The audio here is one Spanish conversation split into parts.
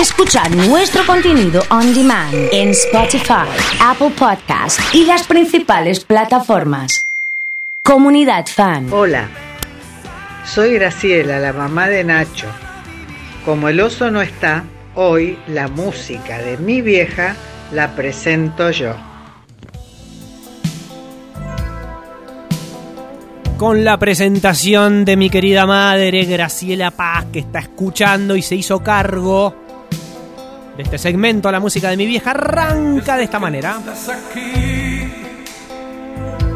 Escuchar nuestro contenido on demand en Spotify, Apple Podcast y las principales plataformas. Comunidad Fan. Hola, soy Graciela, la mamá de Nacho. Como el oso no está, hoy la música de mi vieja la presento yo. Con la presentación de mi querida madre Graciela Paz, que está escuchando y se hizo cargo de este segmento, la música de mi vieja arranca de esta manera. Estás aquí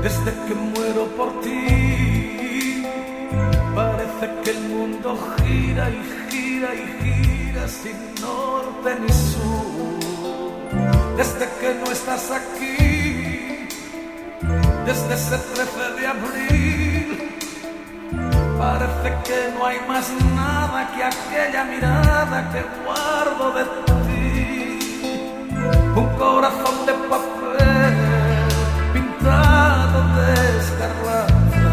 desde que muero por ti. Parece que el mundo gira y gira y gira sin norte ni sur. Desde que no estás aquí, desde ese 13 de abril. Parece que no hay más nada que aquella mirada que guardo de ti. Un corazón de papel pintado de escarlata.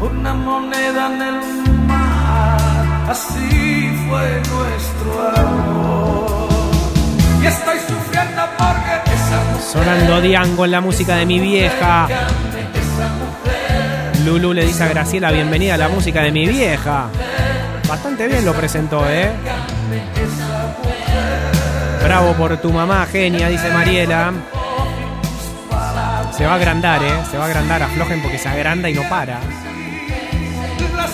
Una moneda en el mar, así fue nuestro amor. Y estoy sufriendo porque esa mujer Sonando Diango en la música de mi vieja. Lulu le dice a Graciela, bienvenida a la música de mi vieja. Bastante bien lo presentó, ¿eh? Bravo por tu mamá, genia, dice Mariela. Se va a agrandar, ¿eh? Se va a agrandar, aflojen porque se agranda y no para. las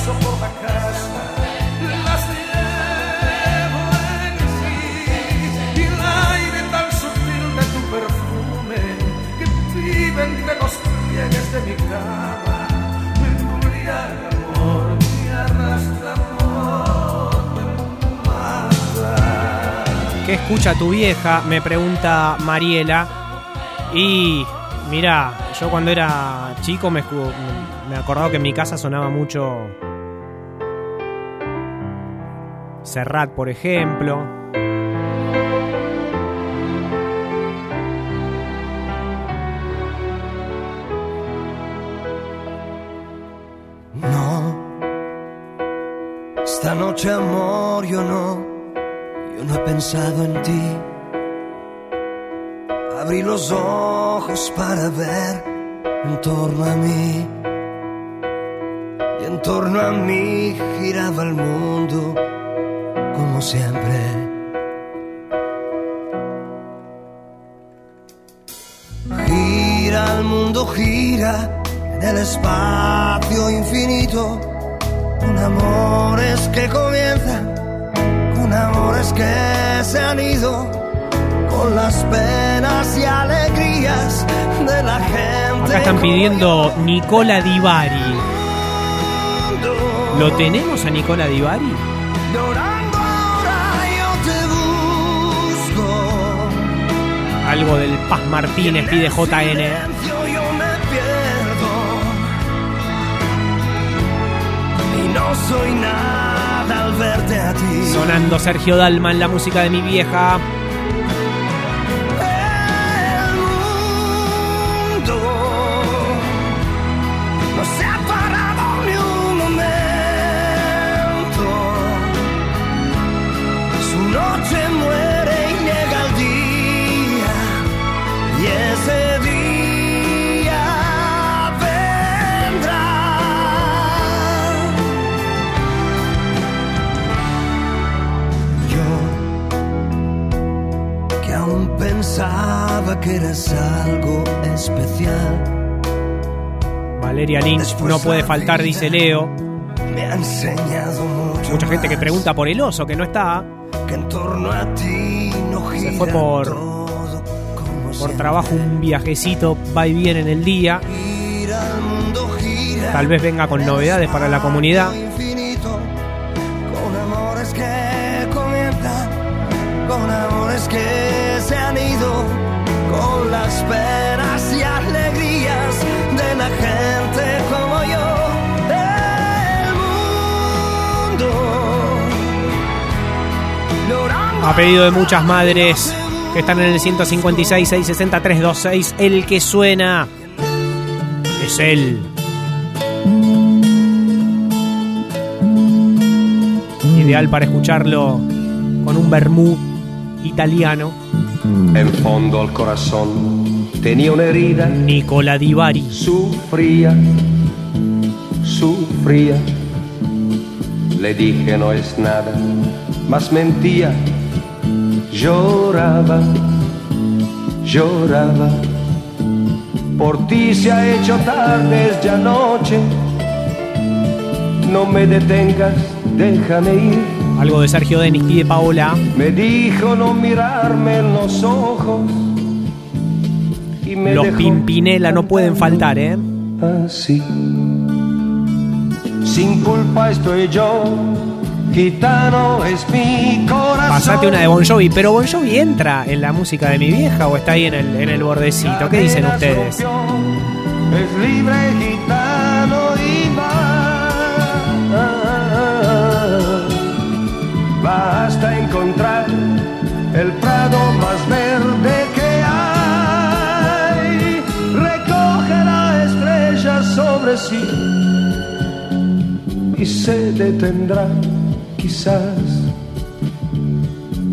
por la casa me embriaga amor ¿Qué escucha tu vieja? Me pregunta Mariela. Y mira, yo cuando era chico me, me acordaba que en mi casa sonaba mucho Serrat, por ejemplo. Pensado en ti. Abrí los ojos para ver en torno a mí. Y en torno a mí giraba el mundo como siempre. Gira el mundo, gira en el espacio infinito, con amores que comienzan, amores que se han ido, con las penas y alegrías de la gente. Acá están pidiendo. Nicola Divari. ¿Lo tenemos a Nicola Divari? Llorando ahora yo te busco. Algo del Paz Martínez pide JN. no soy nada Sonando Sergio Dalma en la música de mi vieja. Valeria Lynch no puede faltar, dice Leo. Me ha enseñado mucho. Mucha gente que pregunta por el oso, que no está. que en torno a ti no Se fue por- todo como Por trabajo un viajecito, va y viene en el día. Gira el mundo, gira Tal vez venga con novedades para la comunidad. A pedido de muchas madres que están en el 156 660 326, el que suena es él. Ideal para escucharlo con un vermú italiano. En fondo al corazón tenía una herida. Nicola Di Bari. Sufría, sufría. Le dije no es nada, más mentía. Lloraba, lloraba. Por ti se ha hecho tarde, es ya noche. No me detengas, déjame ir. Algo de Sergio Denis pide Paola. Me dijo no mirarme en los ojos. Y me Los Pimpinela no pueden faltar, ¿eh? así. Sin culpa estoy yo, gitano es mi corazón. Pasate una de Bon Jovi, pero Bon Jovi entra en la música de mi vieja o está ahí en el, en el bordecito. ¿Qué dicen ustedes? Es libre gitano y va. Basta encontrar el prado más verde que hay. Recoge la estrella sobre sí y se detendrá, quizás,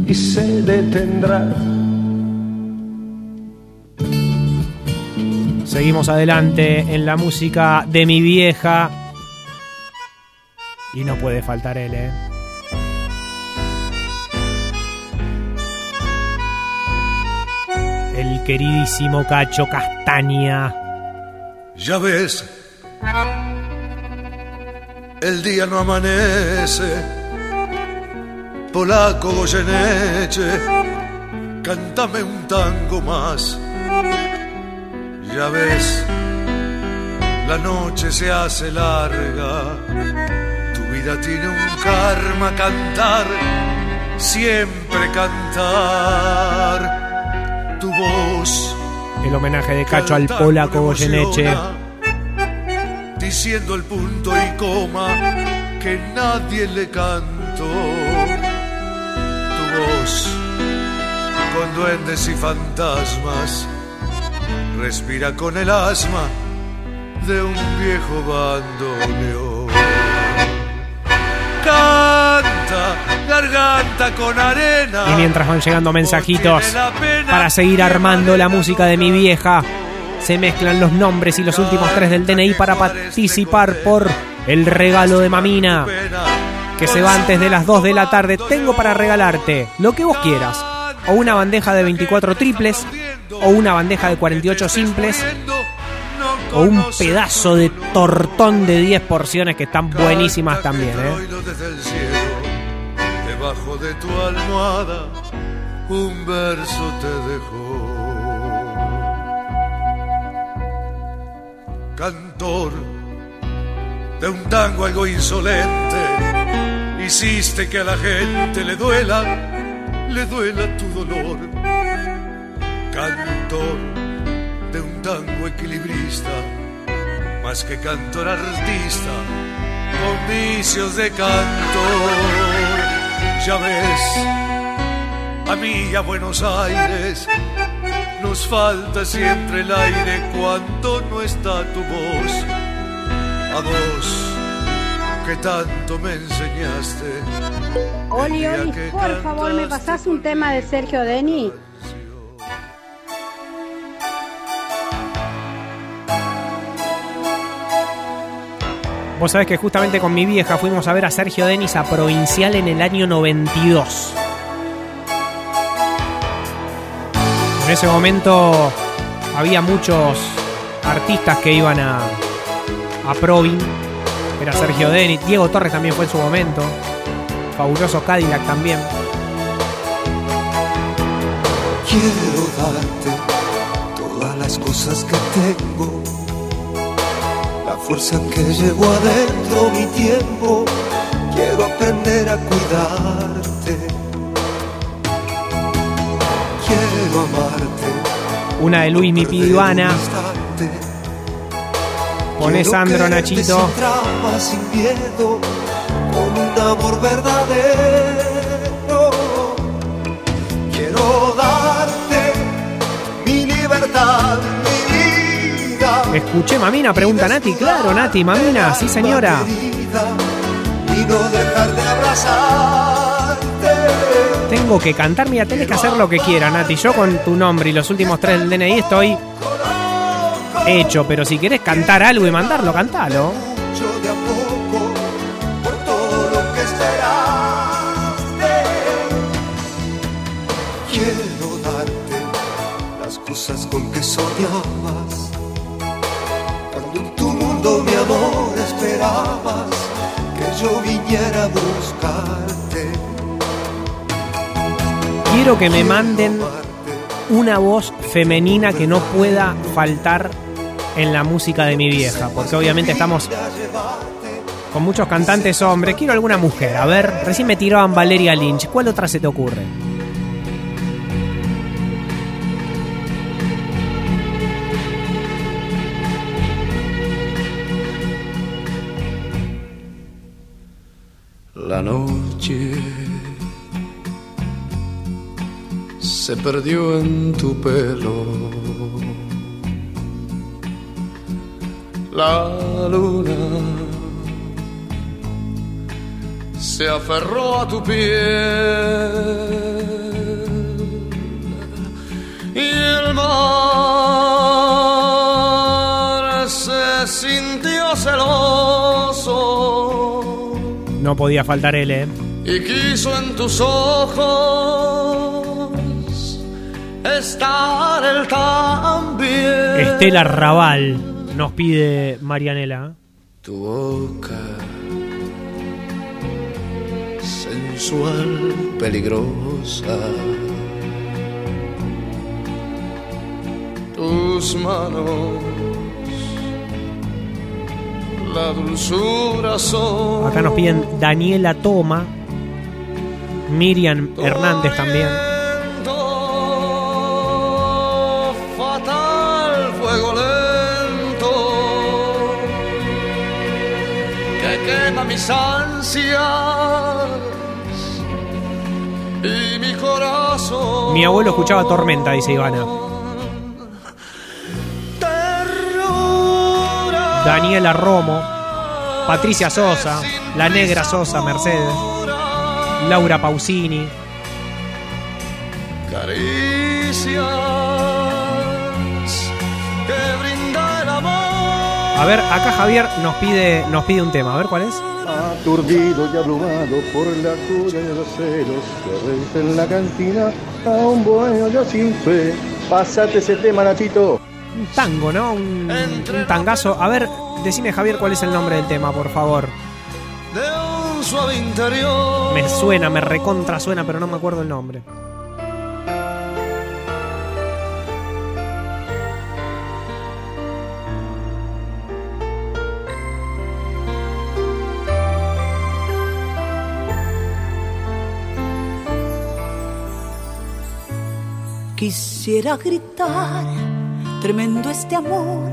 y se detendrá. Seguimos adelante en la música de mi vieja. Y no puede faltar él, ¿eh? El queridísimo Cacho Castaña. Ya ves, el día no amanece. Polaco Goyeneche, cántame un tango más. Ya ves, la noche se hace larga. Tu vida tiene un karma cantar, siempre cantar. Tu voz El homenaje de Cacho al polaco Goyeneche. Diciendo el punto y coma que nadie le cantó. Con duendes y fantasmas respira con el asma de un viejo bandoneón. Canta, garganta con arena. Y mientras van llegando mensajitos para seguir armando la música de mi vieja, se mezclan los nombres y los últimos tres del DNI para participar por el regalo de Mamina, que se va antes de las 2 de la tarde. Tengo para regalarte lo que vos quieras, o una bandeja de 24 triples, o una bandeja de 48 simples, o un pedazo de tortón de 10 porciones que están buenísimas también, ¿eh? Debajo de tu almohada, un verso te dejó. Cantor de un tango algo insolente, hiciste que a la gente le duela, le duela tu dolor. Cantor de un tango equilibrista, más que cantor artista, con vicios de cantor. Ya ves, a mí y a Buenos Aires nos falta siempre el aire cuando no está tu voz. A vos, que tanto me enseñaste. Oli, Oli, por favor, ¿me pasás un tema de Sergio Deni? Vos sabés que justamente con mi vieja fuimos a ver a Sergio Denis a Provincial en el año 92. En ese momento había muchos artistas que iban a, a Provin. Era Sergio Denis, Diego Torres también fue en su momento. Fabuloso Cadillac también. Quiero darte todas las cosas que tengo, la fuerza que llevo adentro, mi tiempo. Quiero aprender a cuidarte. Quiero amarte. Una de Luis Mi Pidivana. Sandro quererte Nachito. Sin miedo, con un amor verdadero. Quiero darte mi libertad, mi vida. Escuché, Mamina, pregunta Nati. Claro, Nati, Mamina, sí señora. Y no dejar de abrazar. tengo que cantar. Mira, tenés que hacer lo que quieras, Nati. Yo con tu nombre y los últimos tres del DNI estoy hecho. Pero si querés cantar algo y mandarlo, cantalo. Quiero darte las cosas con que soñabas. Cuando en tu mundo, mi amor, esperabas que yo viniera a buscarte. Quiero que me manden una voz femenina que no pueda faltar en la música de mi vieja. Porque obviamente estamos con muchos cantantes hombres. Quiero alguna mujer. A ver, recién me tiraban Valeria Lynch. ¿Cuál otra se te ocurre? La noche se perdió en tu pelo. La luna se aferró a tu piel y el mar se sintió celoso No podía faltar él, ¿eh? y quiso en tus ojos estar él también. Estela Raval nos pide Marianela. Tu boca sensual, peligrosa. Tus manos, la dulzura son. Acá nos piden Daniela Toma. Miriam Hernández también. Mis ansias y mi corazón. Mi abuelo escuchaba Tormenta, dice Ivana. Daniela Romo. Patricia Sosa. La Negra Sosa, Mercedes. Laura Pausini. caricias A ver, acá Javier nos pide, nos pide un tema. A ver cuál es. Aturdido y abrumado por la furia de los celos que en la cantina a un bohemio ya sin fe. Pásate ese tema, Nachito. Un tango, ¿no? Un, un tangazo. A ver, decime Javier cuál es el nombre del tema, por favor. de un suave interior. Me suena, me recontra suena, pero no me acuerdo el nombre. Quisiera gritar, tremendo este amor,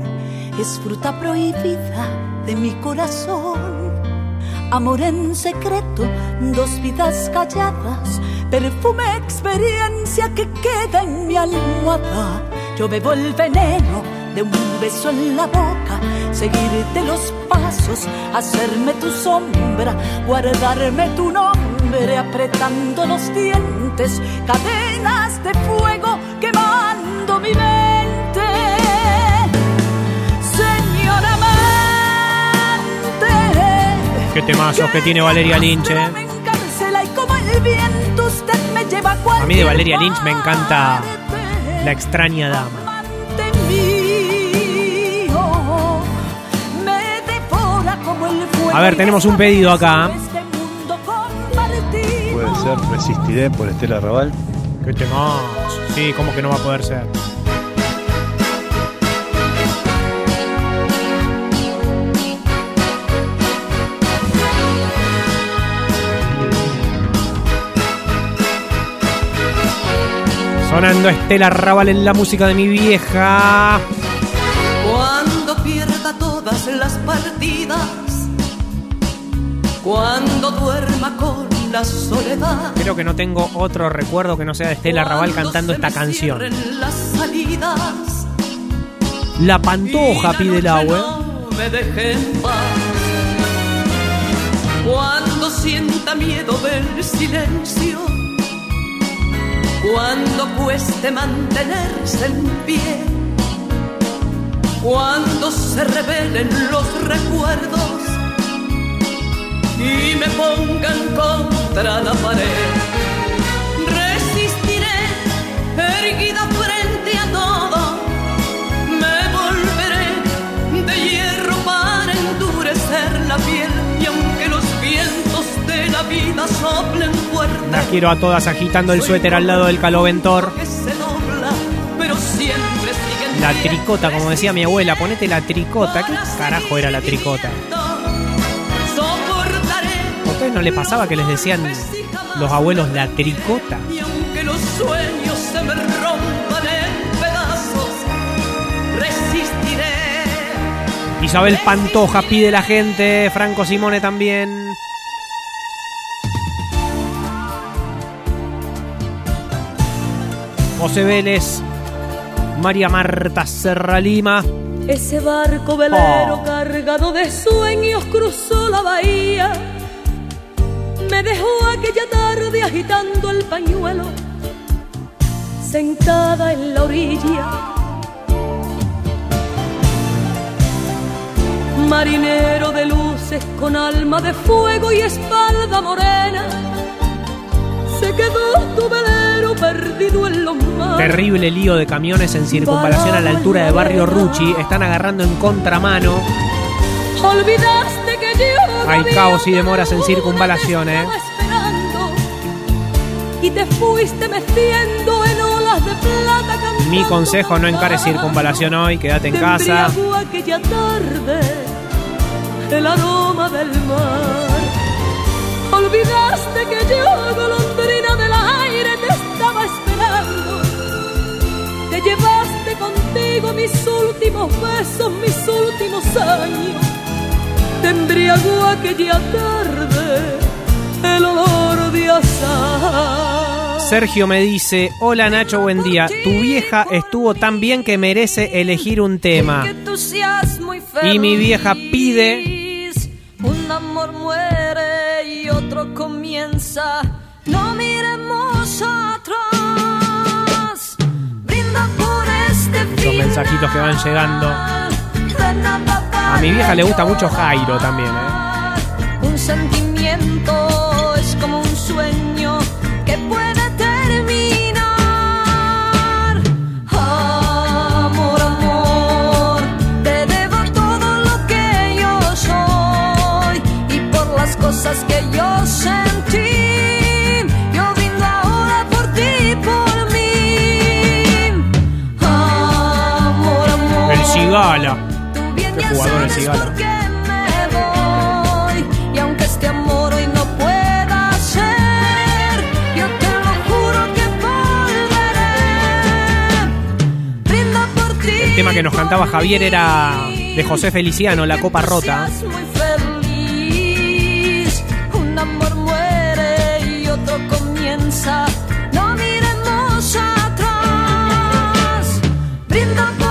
es fruta prohibida de mi corazón. Amor en secreto, dos vidas calladas, perfume, experiencia que queda en mi almohada. Yo bebo el veneno de un beso en la boca, seguirte los pasos, hacerme tu sombra, guardarme tu nombre, apretando los dientes, cadenas de fuego quemando mi mente. Señora amante, Qué temazos que tiene Valeria Lynch, eh. a mí de Valeria Lynch me encanta La extraña dama. A ver, tenemos un pedido acá. Ser Resistiré por Estela Raval. Qué temazo. Sí, ¿cómo que no va a poder ser? Sonando Estela Raval en la música de mi vieja. Cuando pierda todas las partidas, cuando duerma con la soledad. Creo que no tengo otro recuerdo que no sea de Estela Raval cantando esta canción. las salidas, La Pantoja pide el la agua. no me deje en paz. Cuando sienta miedo del silencio, cuando cueste mantenerse en pie, cuando se revelen los recuerdos y me pongan contra la pared. Resistiré erguida frente a todo, me volveré de hierro para endurecer la piel y aunque los vientos de la vida soplen fuerte. Las quiero a todas agitando el suéter al lado del caloventor. La tricota, como decía mi abuela, ponete la tricota. ¿Qué carajo era la tricota? Soportaré ¿A ustedes no le pasaba que les decían los abuelos la tricota? y aunque los sueños se me rompan en pedazos, resistiré. Isabel Pantoja pide la gente, Franco Simone también. José Vélez, María Marta Serra Lima. Ese barco velero Oh. cargado de sueños cruzó la bahía. Me dejó aquella tarde agitando el pañuelo, sentada en la orilla. Marinero de luces con alma de fuego y espalda morena. Se quedó tu velero perdido en los mares. Terrible lío de camiones en circunvalación a la altura de Barrio Ruchi. Están agarrando en contramano. Olvidaste Hay caos y demoras en circunvalación, ¿eh? estaba esperando, Y te fuiste meciendo en olas de plata cantando Mi consejo, no encares circunvalación hoy, quédate en casa. embriagó aquella tarde el aroma del mar. Olvidaste que yo, golondrina del aire, te estaba esperando. Te llevaste contigo mis últimos besos, mis últimos años. Te embriagó aquella tarde el olor de azar. Sergio me dice, hola Nacho, buen día. Tu vieja estuvo tan bien que merece elegir un tema. Y mi vieja pide Un amor muere y otro comienza. No miremos atrás. Brinda por este los mensajitos que van llegando. A mi vieja le gusta mucho Jairo también, ¿eh? Un sentimiento es como un sueño que puede terminar. Amor, amor, te debo todo lo que yo soy y por las cosas que yo sentí. Yo El bien Qué jugador el Cigala. Y aunque este amor hoy no pueda ser, yo te lo juro que volveré. Brinda por ti. El tema que nos cantaba Javier era de José Feliciano, La Copa Rota. Seas muy feliz. Un amor muere y otro comienza. No miremos atrás. Brinda por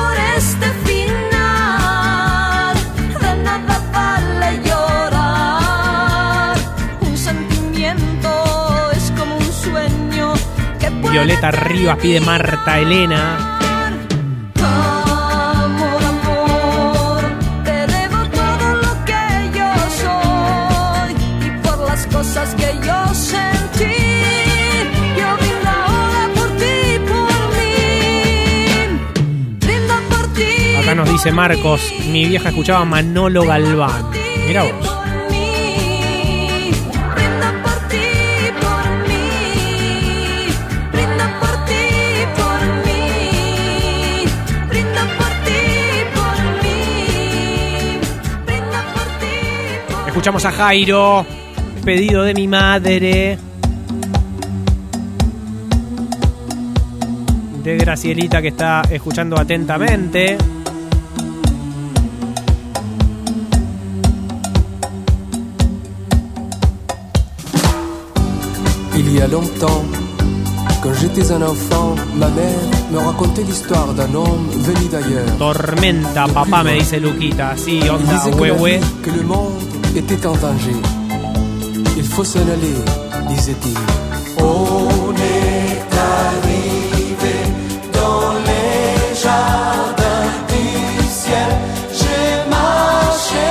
por mí. Brindo por ti. Acá nos dice Marcos, mi vieja escuchaba Manolo Galván. Mira vos. Escuchamos a Jairo, pedido de mi madre. De Gracielita que está escuchando atentamente. Il y a longtemps, quand j'étais un enfant, ma mère me racontait l'histoire d'un homme venu d'ailleurs. Tormenta, papá, me dice Luquita. Sí, Il onda, huehue. que le monde était en danger. Il faut s'en aller, disait-il. On est arrivé dans les jardins du ciel. J'ai marché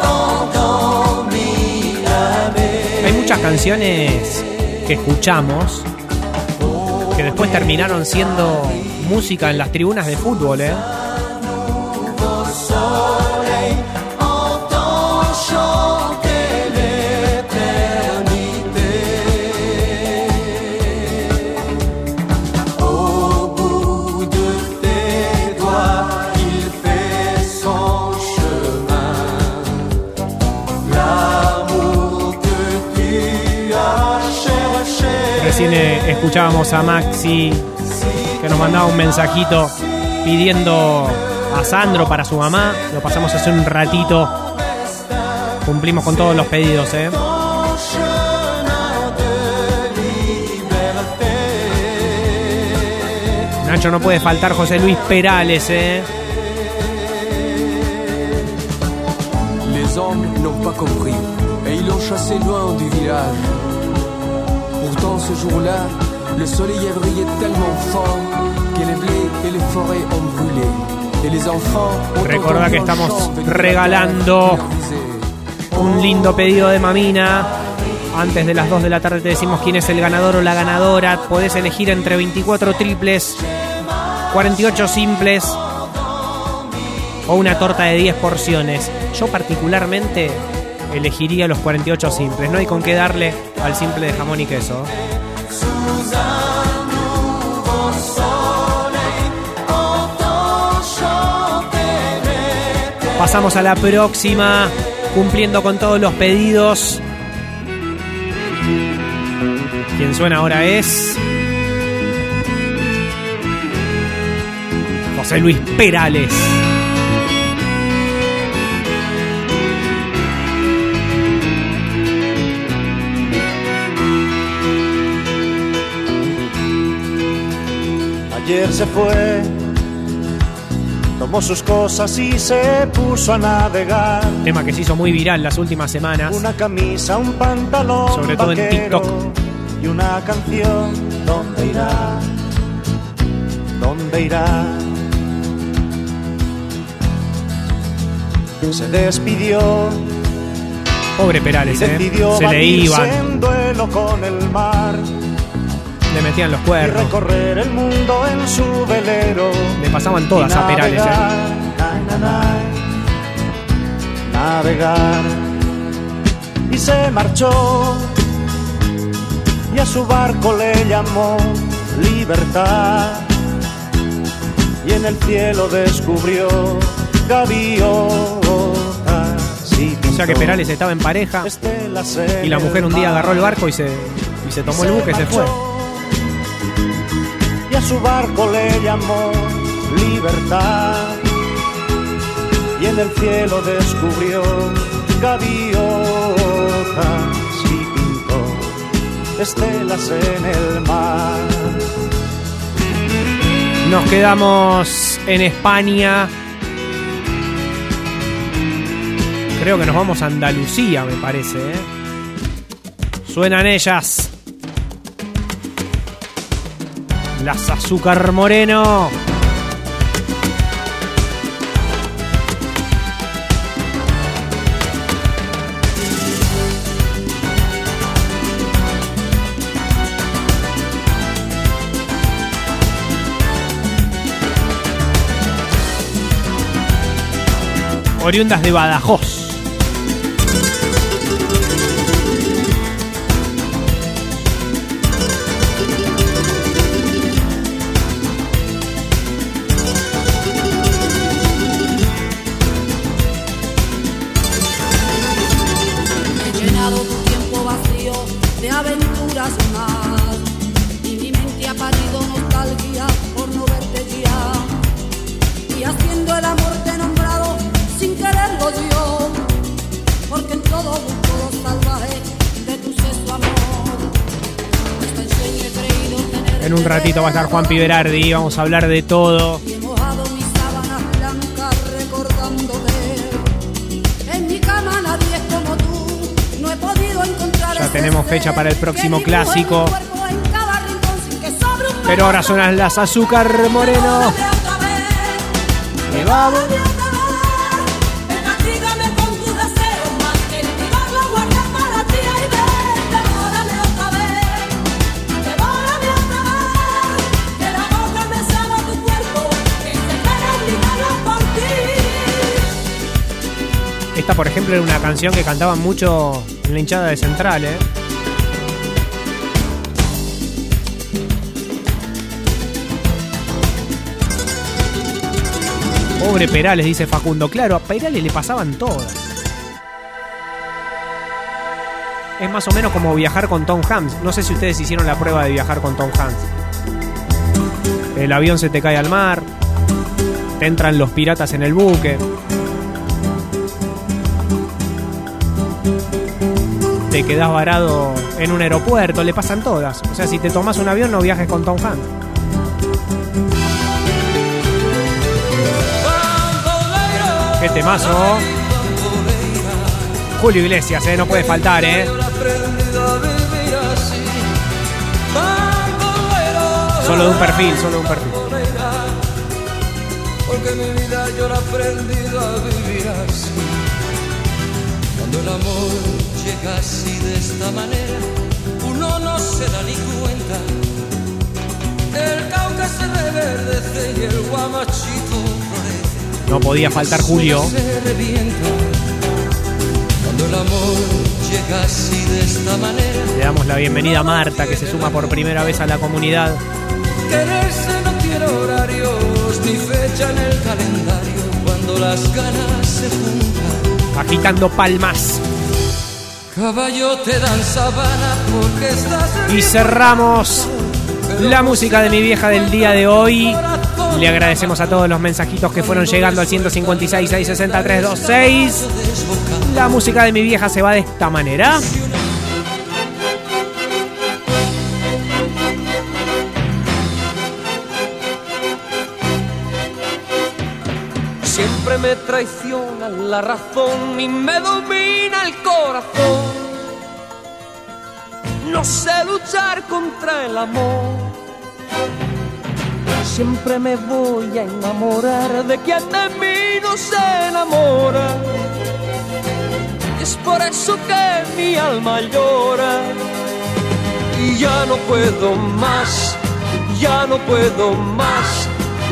pendant mille années. Hay muchas canciones que escuchamos que después terminaron siendo música en las tribunas de fútbol, ¿eh? Escuchábamos a Maxi que nos mandaba un mensajito pidiendo a Sandro para su mamá. Lo pasamos hace un ratito. Cumplimos con todos los pedidos, ¿eh? Nacho no puede faltar José Luis Perales, ¿eh? Les n'ont pas compris chassé loin du village. Pourtant ce jour-là, le soleil a brillé tellement fort que les blés et les forêts ont brûlé. Et les enfants ont Recordá que estamos regalando un lindo pedido de Mamina. Antes de las 2 de la tarde te decimos quién es el ganador o la ganadora. Podés elegir entre 24 triples, 48 simples o una torta de 10 porciones. Yo particularmente elegiría los 48 simples. No hay con qué darle al simple de jamón y queso. Pasamos a la próxima, cumpliendo con todos los pedidos. Quien suena ahora es. José Luis Perales. Ayer se fue, tomó sus cosas y se puso a navegar. Tema que se hizo muy viral las últimas semanas. Una camisa, un pantalón, Sobre todo en TikTok. y una canción. ¿Dónde irá? ¿Dónde irá? Se despidió Pobre Perales, ¿eh? Se le batirse iban, en duelo con el mar le metían los y cuernos. recorrer el mundo en su velero. Le pasaban todas y a Perales, navegar, na, na, na, navegar y se marchó y a su barco le llamó libertad y en el cielo descubrió gaviotas y O sea que Perales estaba en pareja y la mujer un día agarró el barco y se, y se tomó el buque y se fue. Su barco le llamó libertad. Y en el cielo descubrió gaviotas y pintó estelas en el mar. Nos quedamos en España. Creo que nos vamos a Andalucía, me parece. ¿eh? Suenan ellas. Las azúcar moreno. Oriundas de Badajoz. Va a estar Juan Piberardi. Vamos a hablar de todo. Ya tenemos fecha para el próximo clásico. Pero ahora suenan las azúcar moreno. Y vamos. Esta, por ejemplo, era una canción que cantaban mucho en la hinchada de Central, ¿eh? Pobre Perales, dice Facundo. Claro, a Perales le pasaban todas. Es más o menos como viajar con Tom Hanks. No sé si ustedes hicieron la prueba de viajar con Tom Hanks. El avión se te cae al mar. Te entran los piratas en el buque. Te quedas varado en un aeropuerto. Le pasan todas. O sea, si te tomas un avión, no viajes con Tom Hanks. Qué temazo. Julio Iglesias, ¿eh? No puede faltar, ¿eh? Solo de un perfil, solo de un perfil. Porque mi vida yo la he aprendido a vivir así. Cuando el amor así de esta manera, uno no se da ni cuenta. El cauca se reverdece y el guamachito florece. No podía faltar Julio. Se revienta. Cuando el amor llega así de esta manera, Le damos la bienvenida a Marta, que se suma por primera vez a la comunidad. quererse no tiene horarios ni fecha en el calendario. Cuando las ganas se juntan. Agitando palmas. Caballo te dan sabana porque estás en Y cerramos la música de mi vieja del día de hoy. Le agradecemos a todos los mensajitos que fueron llegando al 156 660 326. La música de mi vieja se va de esta manera. Me traiciona la razón y me domina el corazón. No sé luchar contra el amor. Siempre me voy a enamorar de quien de mí no se enamora. Es por eso que mi alma llora. Y ya no puedo más, ya no puedo más.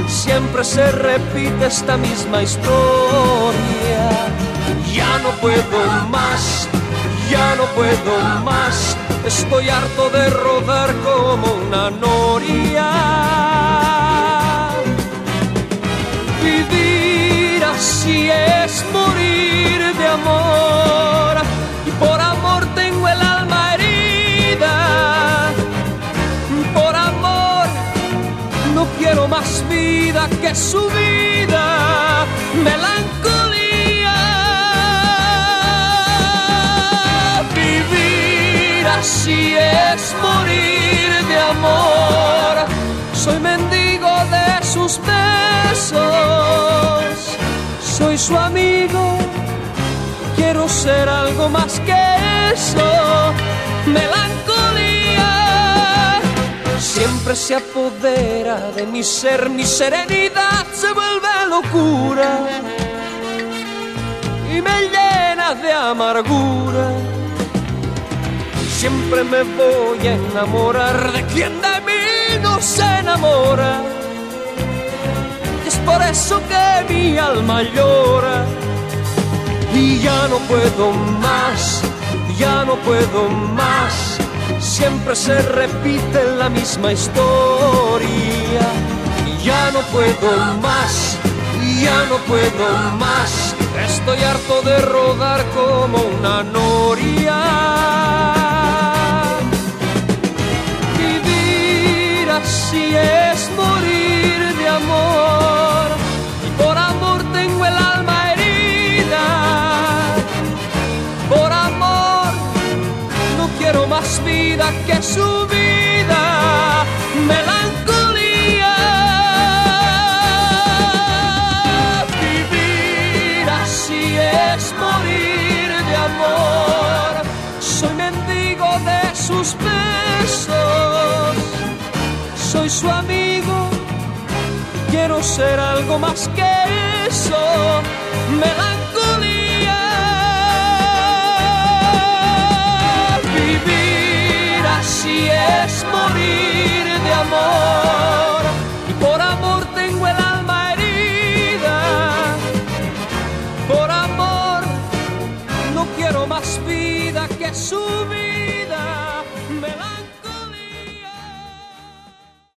Siempre se repite esta misma historia. Ya no puedo más, ya no puedo más. Estoy harto de rodar como una noria. Vivir así es morir de amor. Que su vida. Melancolía. Vivir así es morir de amor. Soy mendigo de sus besos. Soy su amigo. Quiero ser algo más que eso. Melancolía siempre se apodera de mi ser, mi serenidad se vuelve locura y me llena de amargura. Siempre me voy a enamorar de quien de mí no se enamora. Y es por eso que mi alma llora. Y ya no puedo más, ya no puedo más. Siempre se repite la misma historia. Ya no puedo más, ya no puedo más. Estoy harto de rodar como una noria. Vivir así es morir de amor. Vida que su vida. Melancolía. Vivir así es morir de amor. Soy mendigo de sus besos. Soy su amigo. Quiero ser algo más que eso. Melancolía. Amor. Y por amor tengo el alma herida. Por amor quiero más vida que su vida.